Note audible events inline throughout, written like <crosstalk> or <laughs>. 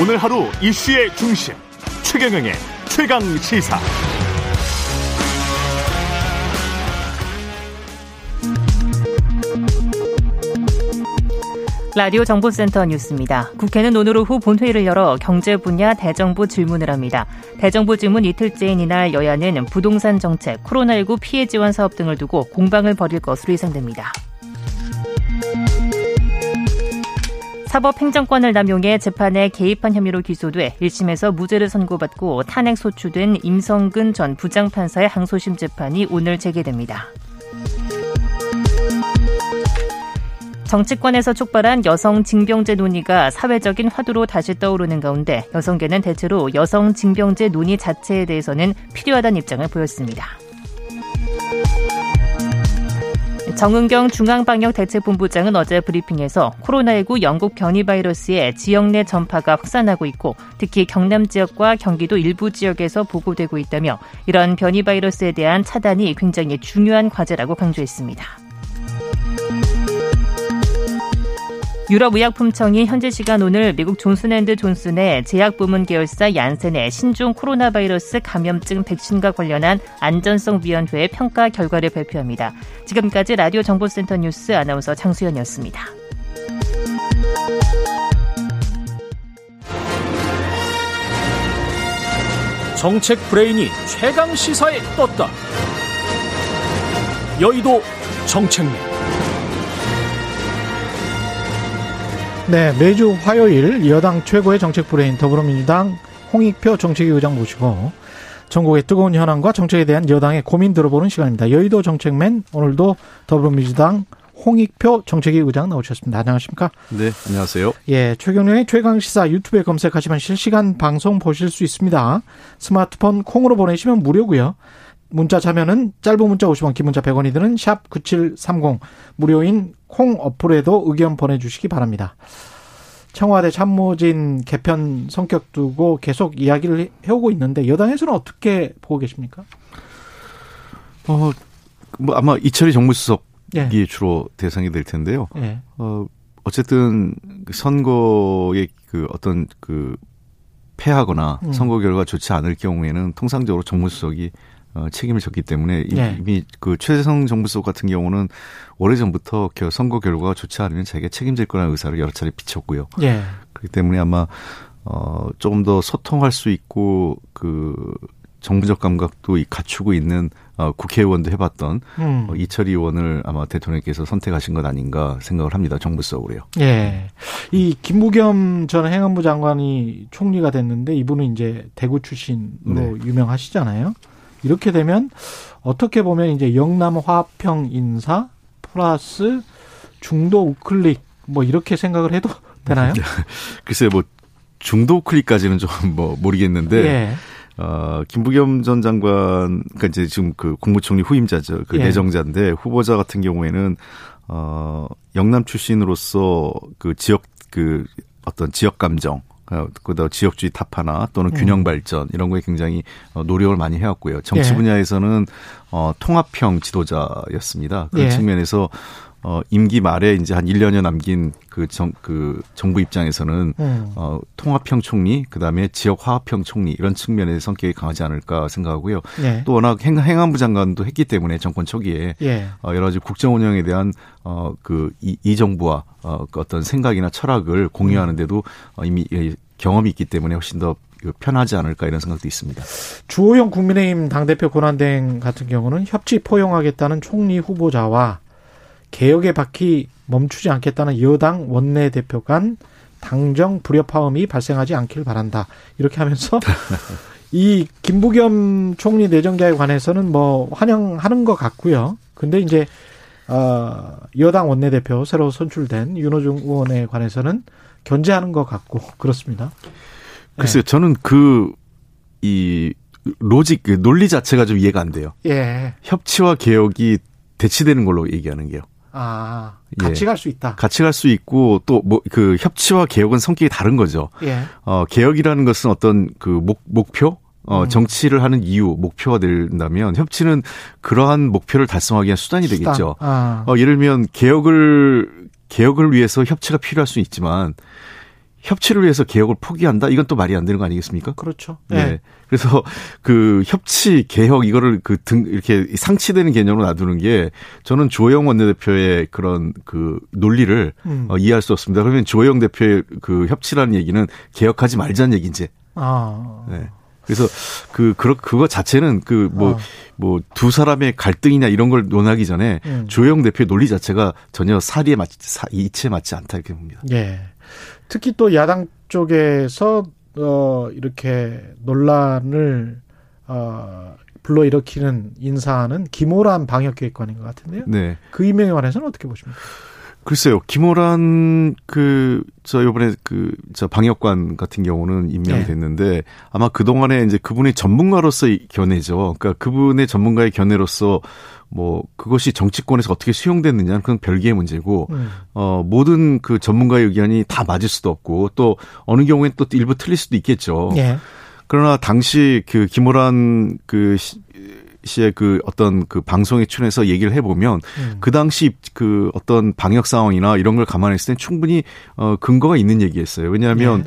오늘 하루 이슈의 중심 최경영의 최강 시사. 라디오 정보센터 뉴스입니다. 국회는 오늘 오후 본회의를 열어 경제 분야 대정부 질문을 합니다. 대정부 질문 이틀째인 이날 여야는 부동산 정책, 코로나19 피해 지원 사업 등을 두고 공방을 벌일 것으로 예상됩니다. 사법행정권을 남용해 재판에 개입한 혐의로 기소돼 1심에서 무죄를 선고받고 탄핵 소추된 임성근 전 부장판사의 항소심 재판이 오늘 재개됩니다. 정치권에서 촉발한 여성 징병제 논의가 사회적인 화두로 다시 떠오르는 가운데 여성계는 대체로 여성 징병제 논의 자체에 대해서는 필요하다는 입장을 보였습니다. 정은경 중앙방역대책본부장은 어제 브리핑에서 코로나19 영국 변이 바이러스의 지역 내 전파가 확산하고 있고 특히 경남 지역과 경기도 일부 지역에서 보고되고 있다며 이런 변이 바이러스에 대한 차단이 굉장히 중요한 과제라고 강조했습니다. 유럽의약품청이 현지 시간 오늘 미국 존슨앤드 존슨의 제약 부문 계열사 얀센의 신종 코로나 바이러스 감염증 백신과 관련한 안전성 위원회의 평가 결과를 발표합니다. 지금까지 라디오 정보센터 뉴스 아나운서 장수연이었습니다. 정책 브레인이 최강 시사에 떴다. 여의도 정책맨. 네, 매주 화요일 여당 최고의 정책 브레인 더불어민주당 홍익표 정책위 의장 모시고 전국의 뜨거운 현안과 정책에 대한 여당의 고민 들어보는 시간입니다. 여의도 정책맨 오늘도 더불어민주당 홍익표 정책위 의장 나오셨습니다. 안녕하십니까? 네, 안녕하세요. 예, 최경련의 최강 시사 유튜브에 검색하시면 실시간 방송 보실 수 있습니다. 스마트폰 콩으로 보내시면 무료고요. 문자 참여는 짧은 문자 50원, 긴 문자 100원이 드는 샵 9730 무료인 콩 어플에도 의견 보내주시기 바랍니다. 청와대 참모진 개편 성격 두고 계속 이야기를 해오고 있는데 여당에서는 어떻게 보고 계십니까? 어, 뭐 아마 이철희 정무수석이 예. 주로 대상이 될 텐데요. 예. 어, 어쨌든 그 선거의 그 어떤 그 패하거나 음. 선거 결과 좋지 않을 경우에는 통상적으로 정무수석이 어, 책임을 졌기 때문에 이- 예. 이미 그 최재성 정부수석 같은 경우는 오래전부터 겨- 선거 결과가 좋지 않으면 자기가 책임질 거라는 의사를 여러 차례 비쳤고요. 예. 그렇기 때문에 아마 어 조금 더 소통할 수 있고 그 정부적 감각도 이- 갖추고 있는 어 국회의원도 해봤던 음. 어, 이철희 의원을 아마 대통령께서 선택하신 것 아닌가 생각을 합니다. 정부석으로요. 예. 이 김부겸 전 행안부 장관이 총리가 됐는데 이분은 이제 대구 출신으로 네. 유명하시잖아요. 이렇게 되면 어떻게 보면 이제 영남 화평 인사 플러스 중도 우클릭 뭐 이렇게 생각을 해도 <laughs> 되나요? <laughs> 글쎄 뭐 중도 클릭까지는 좀 뭐 모르겠는데 예. 어 김부겸 전 장관 그러니까 이제 지금 그 국무총리 후임자죠. 그 예. 내정자인데 후보자 같은 경우에는 어 영남 출신으로서 그 지역 그 어떤 지역 감정 어, 그다음 지역주의 타파나 또는 음. 균형 발전 이런 거에 굉장히 어, 노력을 많이 해왔고요. 정치 예. 분야에서는 어, 통합형 지도자였습니다. 그런 예. 측면에서 어, 임기 말에 이제 한 1년여 남긴 그 정, 그 정부 입장에서는 음. 어, 통합형 총리, 그 다음에 지역 화합형 총리, 이런 측면의 성격이 강하지 않을까 생각하고요. 예. 또 워낙 행, 행안부 장관도 했기 때문에 정권 초기에 예. 어, 여러 가지 국정 운영에 대한 어, 그, 이, 이 정부와 어, 그 어떤 생각이나 철학을 공유하는데도 어, 이미 예, 경험이 있기 때문에 훨씬 더그 편하지 않을까 이런 생각도 있습니다. 주호영 국민의힘 당대표 권한대행 같은 경우는 협치 포용하겠다는 총리 후보자와 개혁의 바퀴 멈추지 않겠다는 여당 원내대표 간 당정 불협화음이 발생하지 않길 바란다. 이렇게 하면서 <laughs> 이 김부겸 총리 내정자에 관해서는 뭐 환영하는 것 같고요. 근데 이제 어 여당 원내대표 새로 선출된 윤호중 의원에 관해서는 견제하는 것 같고 그렇습니다. 글쎄요, 저는 그, 이, 로직, 그 논리 자체가 좀 이해가 안 돼요. 예. 협치와 개혁이 대치되는 걸로 얘기하는 게요. 아, 예. 같이 갈수 있다. 같이 갈 수 있고 또 뭐 그 협치와 개혁은 성격이 다른 거죠. 예. 어 개혁이라는 것은 어떤 그 목 목표 어 음. 정치를 하는 이유 목표가 된다면 협치는 그러한 목표를 달성하기 위한 수단이 수단. 되겠죠. 아. 어 예를 들면 개혁을 개혁을 위해서 협치가 필요할 수 있지만 협치를 위해서 개혁을 포기한다? 이건 또 말이 안 되는 거 아니겠습니까? 그렇죠. 네. 네. 그래서 그 협치 개혁 이거를 그 등 이렇게 상치되는 개념으로 놔두는 게 저는 조영 원내대표의 그런 그 논리를 음. 어, 이해할 수 없습니다. 그러면 조영 대표의 그 협치라는 얘기는 개혁하지 말자는 얘기인지. 아. 네. 그래서 그 그거 그거 자체는 그뭐 어. 뭐두 사람의 갈등이나 이런 걸 논하기 전에 음. 조영 대표의 논리 자체가 전혀 사리에 맞지 사, 이치에 맞지 않다 이렇게 봅니다. 예. 특히 또 야당 쪽에서 어 이렇게 논란을 어 불러일으키는 인사는 김호란 방역기획관인 것 같은데요. 네. 그 임명에 관해서는 어떻게 보십니까? 글쎄요, 김호란 그 저 요번에 그 저 방역관 같은 경우는 임명이 네. 됐는데 아마 그 동안에 이제 그분의 전문가로서의 견해죠. 그러니까 그분의 전문가의 견해로서 뭐 그것이 정치권에서 어떻게 수용됐느냐는 그건 별개의 문제고 음. 어 모든 그 전문가의 의견이 다 맞을 수도 없고 또 어느 경우엔 또 일부 틀릴 수도 있겠죠. 예. 그러나 당시 그 김호란 그 시- 씨의 그 어떤 그 방송에 출연해서 얘기를 해보면 음. 그 당시 그 어떤 방역 상황이나 이런 걸 감안했을 때 충분히 어 근거가 있는 얘기였어요. 왜냐하면 예.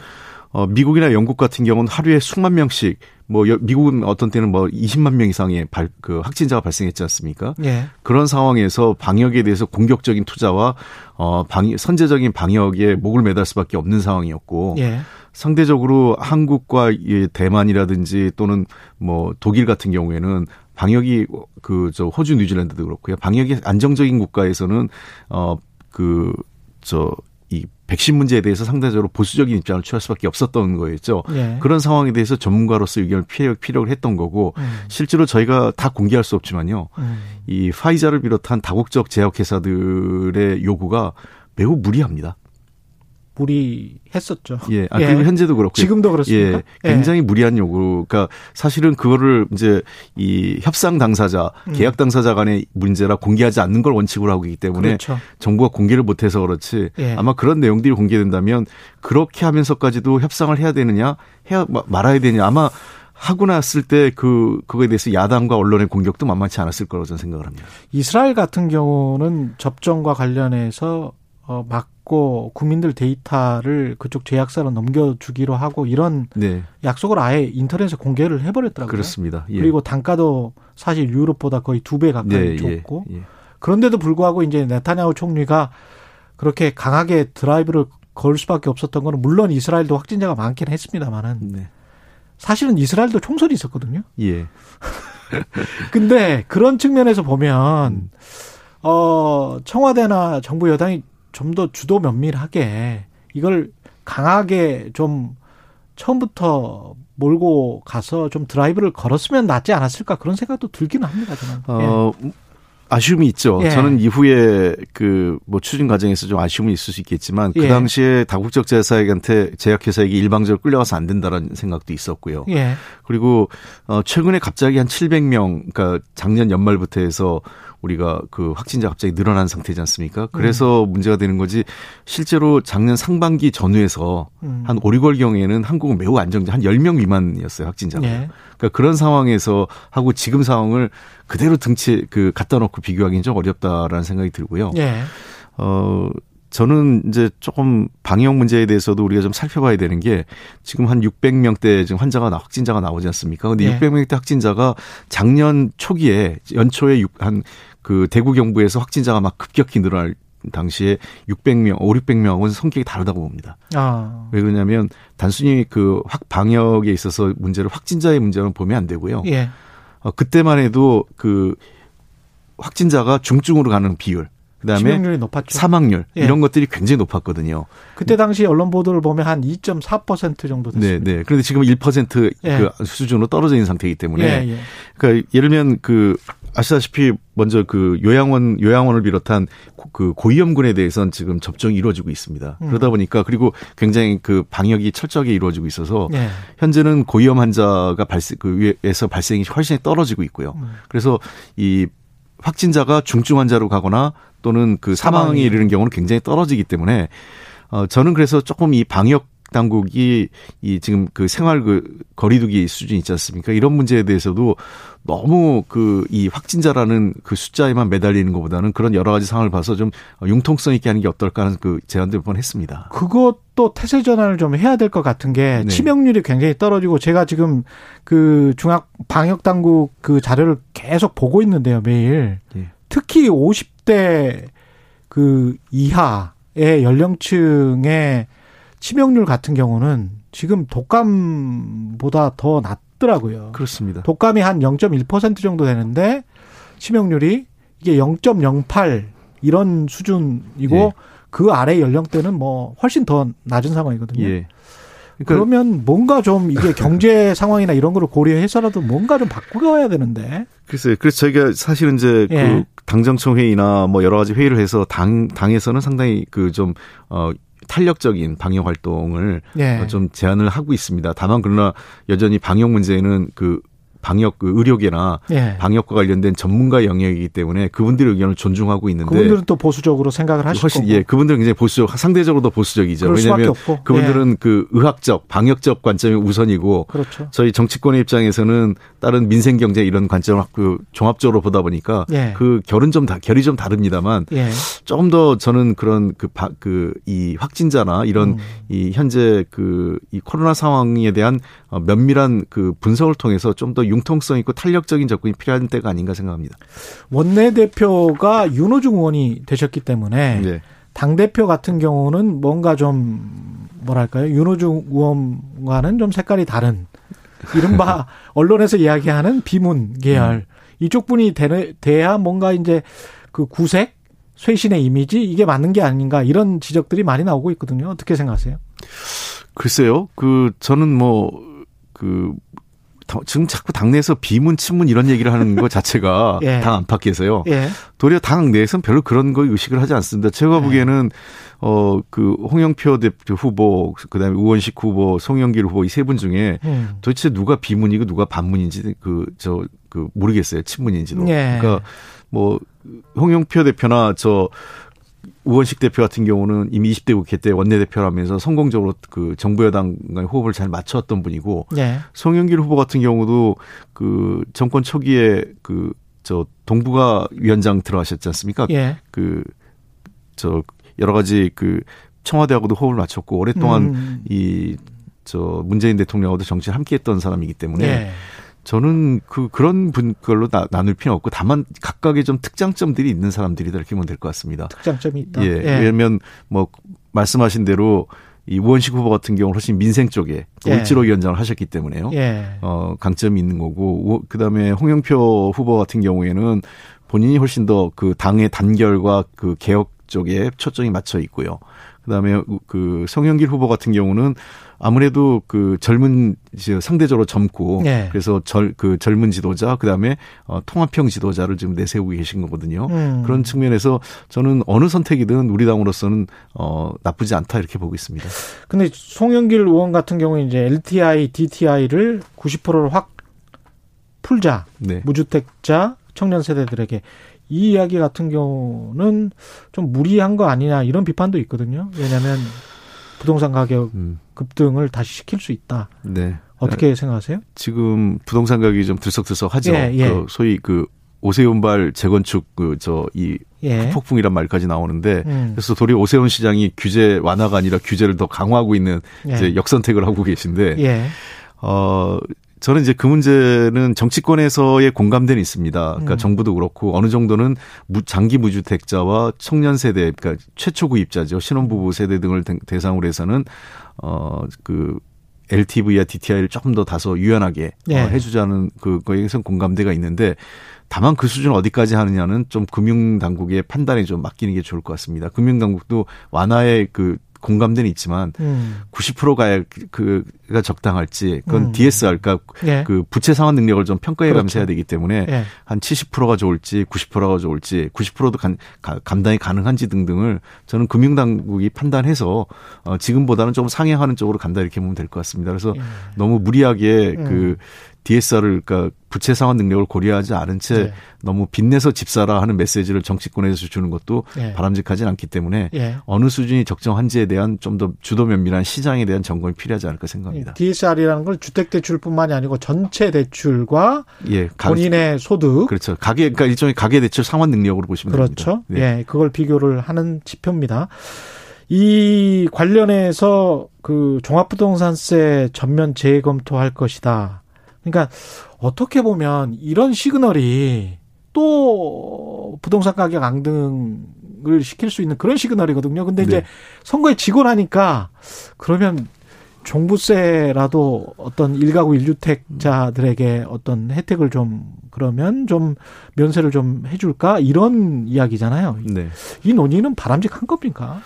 어 미국이나 영국 같은 경우는 하루에 수만 명씩 뭐 여- 미국은 어떤 때는 뭐 20만 명 이상의 발, 그 확진자가 발생했지 않습니까? 예. 그런 상황에서 방역에 대해서 공격적인 투자와 어 방, 선제적인 방역에 목을 매달 수밖에 없는 상황이었고 예. 상대적으로 한국과 이 대만이라든지 또는 뭐 독일 같은 경우에는 방역이 그 저 호주 뉴질랜드도 그렇고요. 방역이 안정적인 국가에서는 어그저 이 백신 문제에 대해서 상대적으로 보수적인 입장을 취할 수밖에 없었던 거였죠. 예. 그런 상황에 대해서 전문가로서 의견을 필요, 필요를 했던 거고 음. 실제로 저희가 다 공개할 수 없지만요. 음. 이 파이자를 비롯한 다국적 제약회사들의 요구가 매우 무리합니다. 무리했었죠. 예. 아, 그리고 현재도 그렇고. 지금도 그렇습니까? 예. 굉장히 무리한 요구. 그러니까 사실은 그거를 이제 이 협상 당사자, 음. 계약 당사자 간의 문제라 공개하지 않는 걸 원칙으로 하고 있기 때문에 그렇죠. 정부가 공개를 못 해서 그렇지. 예. 아마 그런 내용들이 공개된다면 그렇게 하면서까지도 협상을 해야 되느냐, 해야 마- 말아야 되냐. 아마 하고 났을 때 그 그거에 대해서 야당과 언론의 공격도 만만치 않았을 거라고 저는 생각을 합니다. 이스라엘 같은 경우는 접종과 관련해서 어, 막 고 국민들 데이터를 그쪽 제약사로 넘겨주기로 하고 이런 네. 약속을 아예 인터넷에 공개를 해버렸더라고요. 그렇습니다. 예. 그리고 단가도 사실 유럽보다 거의 두 배 가까이 예, 줬고 예, 예. 그런데도 불구하고 이제 네타냐후 총리가 그렇게 강하게 드라이브를 걸 수밖에 없었던 거는 물론 이스라엘도 확진자가 많긴 했습니다만은 네. 사실은 이스라엘도 총선이 있었거든요. 예. <laughs> 근데 그런 측면에서 보면 음. 어 청와대나 정부 여당이 좀 더 주도 면밀하게 이걸 강하게 좀 처음부터 몰고 가서 좀 드라이브를 걸었으면 낫지 않았을까 그런 생각도 들기는 합니다 저는. 어, 아쉬움이 있죠. 예. 저는 이후에 그 뭐 추진 과정에서 좀 아쉬움이 있을 수 있겠지만 그 예. 당시에 다국적 제약사에게 제약회사에게 일방적으로 끌려가서 안 된다라는 생각도 있었고요. 예. 예. 그리고 어 최근에 갑자기 한 700명 그러니까 작년 연말부터 해서 우리가 그 확진자 갑자기 늘어난 상태지 않습니까? 그래서 문제가 되는 거지 실제로 작년 상반기 전후에서 음. 한 5, 6월 경에는 한국은 매우 안정적 한 10명 미만이었어요, 확진자가. 예. 그러니까 그런 상황에서 하고 지금 상황을 그대로 등치 그 갖다 놓고 비교하기는 좀 어렵다라는 생각이 들고요. 예. 어 저는 이제 조금 방역 문제에 대해서도 우리가 좀 살펴봐야 되는 게 지금 한 600명대 지금 환자가 나 확진자가 나오지 않습니까? 근데 예. 600명대 확진자가 작년 초기에 연초에 한 그 대구 경부에서 확진자가 막 급격히 늘어날 당시에 600명, 5, 600명은 성격이 다르다고 봅니다. 아. 왜 그러냐면 단순히 그 확 방역에 있어서 문제를 확진자의 문제만 보면 안 되고요. 예. 어, 그때만 해도 그 확진자가 중증으로 가는 비율, 그다음에. 사망률 예. 이런 것들이 굉장히 높았거든요. 그때 당시 언론 보도를 보면 한 2.4% 정도 네, 됐습니다. 네. 그런데 지금 1%그 예. 수준으로 떨어져 있는 상태이기 때문에 예, 예. 그러니까 예를 들면 그 아시다시피 먼저 그 요양원 요양원을 비롯한 고- 그 고위험군에 대해서는 지금 접종이 이루어지고 있습니다. 음. 그러다 보니까 그리고 굉장히 그 방역이 철저하게 이루어지고 있어서 예. 현재는 고위험 환자가 발생 그 위에서 발생이 훨씬 떨어지고 있고요. 음. 그래서 이 확진자가 중증 환자로 가거나 또는 그 사망이. 이르는 경우는 굉장히 떨어지기 때문에 어 저는 그래서 조금 이 방역 당국이 이 지금 그 생활 그 거리두기 수준 있지 않습니까? 이런 문제에 대해서도 너무 그 이 확진자라는 그 숫자에만 매달리는 것보다는 그런 여러 가지 상황을 봐서 좀 융통성 있게 하는 게 어떨까 하는 그 제안도 몇 번 했습니다. 그것도 태세 전환을 좀 해야 될 것 같은 게 네. 치명률이 굉장히 떨어지고 제가 지금 그 중앙 방역 당국 그 자료를 계속 보고 있는데요 매일 예. 특히 50대 그 이하의 연령층의 치명률 같은 경우는 지금 독감보다 더 낮더라고요. 그렇습니다. 독감이 한 0.1% 정도 되는데 치명률이 이게 0.08 이런 수준이고 예. 그 아래 연령대는 뭐 훨씬 더 낮은 상황이거든요. 예. 그러니까 그러면 뭔가 좀 이게 <laughs> 경제 상황이나 이런 거를 고려해서라도 뭔가 좀 바꾸어야 되는데. 글쎄요. 그래서 저희가 사실은 이제 예. 그 당정청 회의나 뭐 여러 가지 회의를 해서 당 당에서는 상당히 그 좀 어 탄력적인 방역 활동을 예. 어, 좀 제안을 하고 있습니다. 다만 그러나 여전히 방역 문제는 그 방역 그 의료계나 예. 방역과 관련된 전문가 영역이기 때문에 그분들의 의견을 존중하고 있는데 그분들은 또 보수적으로 생각을 하실 훨씬 거고. 예 그분들은 굉장히 보수적 상대적으로 더 보수적이죠. 왜냐하면. 그분들은 그 의학적 방역적 관점이 우선이고 그렇죠. 저희 정치권의 입장에서는 다른 민생 경제 이런 관점을 그 종합적으로 보다 보니까 예. 그 결은 좀 다 결이 좀 다릅니다만 예. 조금 더 저는 그런 그이 확진자나 이런 음. 이 현재 그 이 코로나 상황에 대한 어, 면밀한 그 분석을 통해서 좀더 융통성 있고 탄력적인 접근이 필요한 때가 아닌가 생각합니다. 원내대표가 윤호중 의원이 되셨기 때문에 네. 당대표 같은 경우는 뭔가 좀 뭐랄까요 윤호중 의원과는 좀 색깔이 다른 이른바 <laughs> 언론에서 이야기하는 비문 계열 이쪽 분이 되, 돼야 뭔가 이제 그 구색 쇄신의 이미지 이게 맞는 게 아닌가 이런 지적들이 많이 나오고 있거든요 어떻게 생각하세요? 글쎄요. 그 저는 뭐 그 지금 자꾸 당내에서 비문, 친문 이런 얘기를 하는 것 자체가 <laughs> 예. 당 안팎에서요. 예, 도리어 당 내에서는 별로 그런 거 의식을 하지 않습니다. 제가 네. 보기에는 어 그 홍영표 대표 후보, 그다음에 우원식 후보, 송영길 후보 이 세 분 중에 음. 도대체 누가 비문이고 누가 반문인지 그저그 모르겠어요. 친문인지도. 예. 그러니까 뭐 홍영표 대표나 저 우원식 대표 같은 경우는 이미 20대 국회 때 원내대표라면서 성공적으로 그 정부 여당과의 호흡을 잘 맞춰왔던 분이고 예, 송영길 후보 같은 경우도 그 정권 초기에 그 저 동부가 위원장 들어가셨지 않습니까? 예, 그저 여러 가지 그 청와대하고도 호흡을 맞췄고 오랫동안 음. 이저 문재인 대통령하고도 정치를 함께 했던 사람이기 때문에 예. 저는 그 그런 분 걸로 나, 나눌 필요 없고 다만 각각의 좀 특장점들이 있는 사람들이다 이렇게 보면 될 것 같습니다. 특장점이 있다. 예, 왜냐하면 뭐 말씀하신 대로 이 우원식 후보 같은 경우는 훨씬 민생 쪽에 예. 올지로 위원장을 하셨기 때문에요. 예. 어, 강점이 있는 거고, 우- 그다음에 홍영표 후보 같은 경우에는 본인이 훨씬 더 그 당의 단결과 그 개혁 쪽에 초점이 맞춰 있고요. 그다음에 우- 그 송영길 후보 같은 경우는 아무래도 그 젊은 이제 상대적으로 젊고 네. 그래서 절 그 젊은 지도자 그다음에 어 통합형 지도자를 지금 내세우고 계신 거거든요. 음. 그런 측면에서 저는 어느 선택이든 우리 당으로서는 어 나쁘지 않다 이렇게 보고 있습니다. 근데 송영길 의원 같은 경우는 이제 LTI, DTI를 90%를 확 풀자. 네. 무주택자 청년 세대들에게 이 이야기 같은 경우는 좀 무리한 거 아니냐 이런 비판도 있거든요. 왜냐하면 부동산 가격 음. 급등을 다시 시킬 수 있다. 네. 어떻게 생각하세요? 지금 부동산 가격이 좀 들썩들썩하죠. 예, 예. 그 소위 그 오세훈발 재건축 그 저이 예. 폭풍이란 말까지 나오는데 음. 그래서 도리어 오세훈 시장이 규제 완화가 아니라 규제를 더 강화하고 있는 예. 이제 역선택을 하고 계신데 예. 어 저는 이제 그 문제는 정치권에서의 공감대는 있습니다. 그러니까 음. 정부도 그렇고 어느 정도는 무, 장기 무주택자와 청년 세대, 그러니까 최초 구입자죠. 신혼부부 세대 등을 대- 대상으로 해서는 어그 LTV와 DTI를 조금 더 다소 유연하게 예. 어, 해주자는 그거에서 공감대가 있는데 다만 그 수준 어디까지 하느냐는 좀 금융 당국의 판단에 좀 맡기는 게 좋을 것 같습니다. 금융 당국도 완화의 그 공감대는 있지만 음. 90% 가야 그- 그가 적당할지 그건 음. DSR 그러니까 예. 그 부채 상환 능력을 좀 평가해 그렇죠. 해야 되기 때문에 예. 한 70%가 좋을지 90%가 좋을지 90%도 간, 가- 감당이 가능한지 등등을 저는 금융 당국이 판단해서 어 지금보다는 좀 상향하는 쪽으로 간다 이렇게 보면 될 것 같습니다. 그래서 예. 너무 무리하게 음. 그 DSR을 그러니까 부채 상환 능력을 고려하지 않은 채 네. 너무 빚내서 집사라 하는 메시지를 정치권에서 주는 것도 예. 바람직하진 않기 때문에 예. 어느 수준이 적정한지에 대한 좀 더 주도 면밀한 시장에 대한 점검이 필요하지 않을까 생각합니다. DSR이라는 걸 주택 대출뿐만이 아니고 전체 대출과 예, 가, 본인의 소득 그렇죠. 가계 그러니까 일종의 가계 대출 상환 능력으로 보시면 그렇죠. 됩니다. 네. 예, 그걸 비교를 하는 지표입니다. 이 관련해서 그 종합부동산세 전면 재검토할 것이다. 그러니까 어떻게 보면 이런 시그널이 또 부동산 가격 앙등을 시킬 수 있는 그런 시그널이거든요. 근데 이제 네. 선거에 지고 나니까 그러면 종부세라도 어떤 일가구 일주택자들에게 어떤 혜택을 좀 그러면 좀 면세를 좀 해줄까 이런 이야기잖아요. 네. 이 논의는 바람직한 겁니까?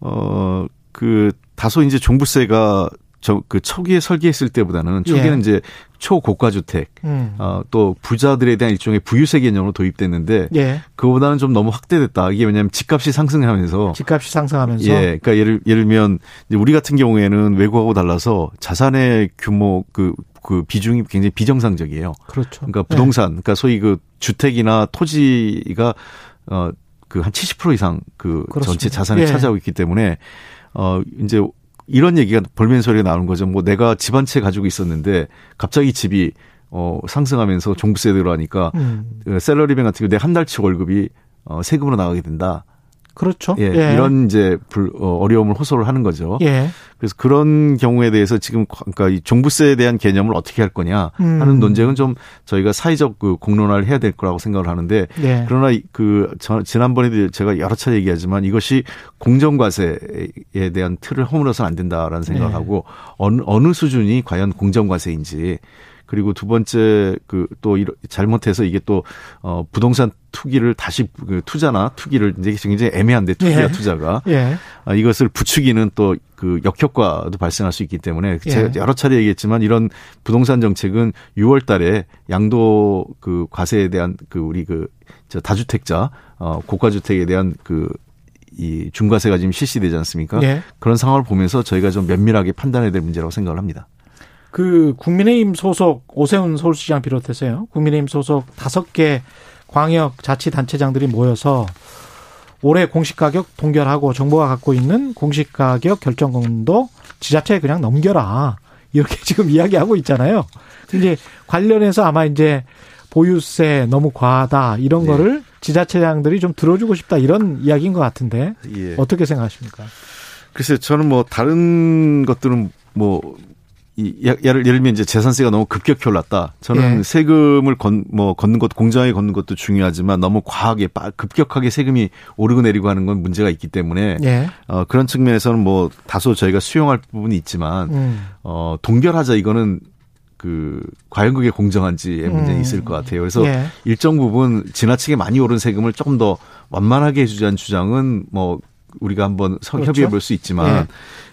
어, 그, 다소 이제 종부세가 저, 그 초기에 설계했을 때보다는 초기에는 예. 이제 초고가 주택, 음. 어, 또 부자들에 대한 일종의 부유세 개념으로 도입됐는데 예. 그보다는 좀 너무 확대됐다. 이게 왜냐하면 집값이 상승하면서 집값이 상승하면서 예, 그러니까 예를 예를 들면 이제 우리 같은 경우에는 외국하고 달라서 자산의 규모 그, 그 비중이 굉장히 비정상적이에요. 그렇죠. 그러니까 부동산, 그러니까 소위 그 주택이나 토지가 어 그 한 70% 이상 그 그렇습니다. 전체 자산을 예. 차지하고 있기 때문에 어 이제 이런 얘기가 볼멘 소리가 나오는 거죠. 뭐 내가 집 한 채 가지고 있었는데 갑자기 집이 어 상승하면서 종부세 들어가니까 음. 그 셀러리맨 같은 경우 내 한 달치 월급이 어 세금으로 나가게 된다. 그렇죠. 예, 이런 이제 불, 어, 어려움을 호소를 하는 거죠. 예. 그래서 그런 경우에 대해서 지금 그러니까 이 종부세에 대한 개념을 어떻게 할 거냐 하는 음. 논쟁은 좀 저희가 사회적 그 공론화를 해야 될 거라고 생각을 하는데 예. 그러나 이- 그 저- 지난번에도 제가 여러 차례 얘기하지만 이것이 공정과세에 대한 틀을 허물어서는 안 된다라는 생각을 네. 하고 어느 어느 수준이 과연 공정과세인지 그리고 두 번째 그 또 잘못해서 이게 또 어 부동산 투기를 다시 그 투자나 투기를 이제 굉장히 애매한데 투기와 예. 투자가 예. 아, 이것을 부추기는 또 그 역효과도 발생할 수 있기 때문에 제가 예. 여러 차례 얘기했지만 이런 부동산 정책은 6월 달에 양도 그 과세에 대한 그 우리 그 저 다주택자 어 고가 주택에 대한 그이 중과세가 지금 실시되지 않습니까? 예. 그런 상황을 보면서 저희가 좀 면밀하게 판단해야 될 문제라고 생각을 합니다. 그 국민의힘 소속 오세훈 서울시장 비롯해서요. 국민의힘 소속 다섯 개 광역 자치단체장들이 모여서 올해 공시가격 동결하고 정부가 갖고 있는 공시가격 결정권도 지자체에 그냥 넘겨라. 이렇게 <laughs> 지금 이야기하고 있잖아요. 이제 관련해서 아마 이제 보유세 너무 과하다 이런 네. 거를 지자체장들이 좀 들어주고 싶다 이런 이야기인 것 같은데 예. 어떻게 생각하십니까? 글쎄요, 저는 뭐 다른 것들은 뭐 이, 예- 예를, 예를 들면 이제 재산세가 너무 급격히 올랐다. 저는 예. 세금을 건, 뭐, 걷는 것도, 공정하게 걷는 것도 중요하지만 너무 과하게, 빠- 급격하게 세금이 오르고 내리고 하는 건 문제가 있기 때문에, 예. 어, 그런 측면에서는 뭐, 다소 저희가 수용할 부분이 있지만, 음. 어, 동결하자 이거는 그, 과연 그게 공정한지의 문제는 음. 있을 것 같아요. 그래서 예. 일정 부분 지나치게 많이 오른 세금을 조금 더 완만하게 해주자는 주장은 뭐 우리가 한번 서- 그렇죠. 협의해 볼 수 있지만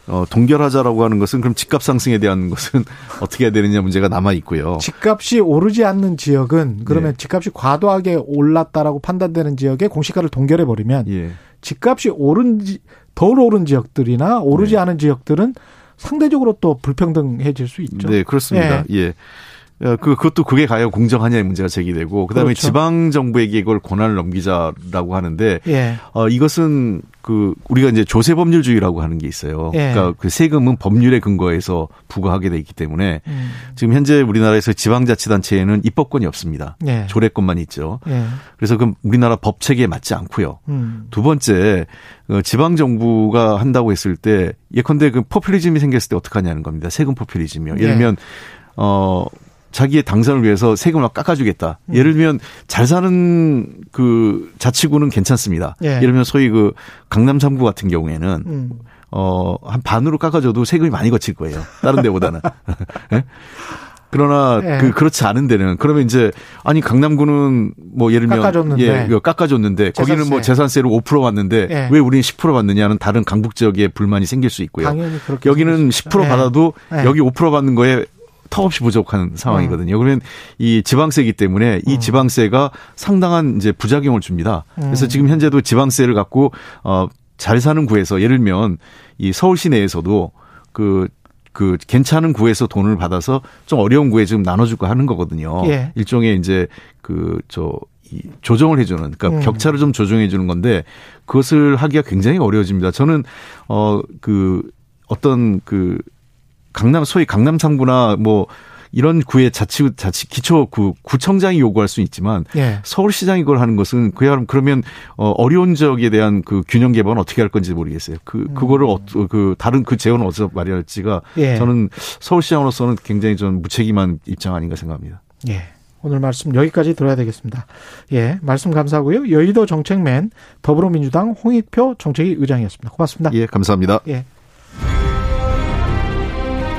예. 어, 동결하자라고 하는 것은 그럼 집값 상승에 대한 것은 <laughs> 어떻게 해야 되느냐 문제가 남아 있고요. 집값이 오르지 않는 지역은 그러면 네. 집값이 과도하게 올랐다라고 판단되는 지역에 공시가를 동결해 버리면 예. 집값이 오른 지, 덜 오른 지역들이나 오르지 네. 않은 지역들은 상대적으로 또 불평등해질 수 있죠. 네, 그렇습니다. 예. 어, 그, 그것도 그게 과연 공정하냐의 문제가 제기되고, 그 다음에 그렇죠. 지방정부에게 이걸 권한을 넘기자라고 하는데, 예. 어, 이것은 그, 우리가 이제 조세법률주의라고 하는 게 있어요. 예. 그러니까 그 세금은 법률에 근거해서 부과하게 돼 있기 때문에, 음. 지금 현재 우리나라에서 지방자치단체에는 입법권이 없습니다. 예. 조례권만 있죠. 예. 그래서 그 우리나라 법 체계에 맞지 않고요. 음. 두 번째, 어, 지방 정부가 한다고 했을 때 예컨대 그 포퓰리즘이 생겼을 때 어떻게 하냐는 겁니다. 세금 포퓰리즘이요. 예를 예. 들면 어 자기의 당선을 위해서 세금을 막 깎아주겠다. 음. 예를 들면 잘 사는 그 자치구는 괜찮습니다. 예. 예를 들면 소위 그 강남 3구 같은 경우에는 음. 어, 한 반으로 깎아줘도 세금이 많이 거칠 거예요. 다른 데보다는. <laughs> 예? 그러나 예. 그 그렇지 않은 데는 그러면 이제 아니 강남구는 뭐 예를 들면 깎아줬는데. 예, 이거 깎아줬는데 거기는 뭐 재산세. 재산세를 5% 받는데 예. 왜 우리는 10% 받느냐는 다른 강북 지역에 불만이 생길 수 있고요. 당연히 그렇게 여기는 생겼습니다. 10% 예. 받아도 예. 여기 5% 받는 거에 턱없이 부족한 상황이거든요. 그러면 이 지방세이기 때문에 이 음. 지방세가 상당한 이제 부작용을 줍니다. 그래서 음. 지금 현재도 지방세를 갖고 어잘 사는 구에서 예를 들면 이 서울 시내에서도 그그 괜찮은 구에서 돈을 받아서 좀 어려운 구에 좀 나눠주고 하는 거거든요. 예. 일종의 이제 그저 이 조정을 해주는 그러니까 음. 격차를 좀 조정해 주는 건데 그것을 하기가 굉장히 어려워집니다. 저는 어그 어떤 그 강남 소위 강남 3구나 뭐 이런 구의 자치 자치 기초 구 구청장이 요구할 수 있지만 예. 서울시장이 그걸 하는 것은 그야 그러면 어 어려운 지역에 대한 그 균형 개방은 어떻게 할 건지 모르겠어요. 그 그거를 어, 그 다른 그 재원을 어디서 마련할지가 음. 예. 저는 서울시장으로서는 굉장히 좀 무책임한 입장 아닌가 생각합니다. 예. 오늘 말씀 여기까지 들어야 되겠습니다. 예. 말씀 감사하고요. 여의도 정책맨 더불어민주당 홍익표 정책위 의장이었습니다. 고맙습니다. 예, 감사합니다. 예.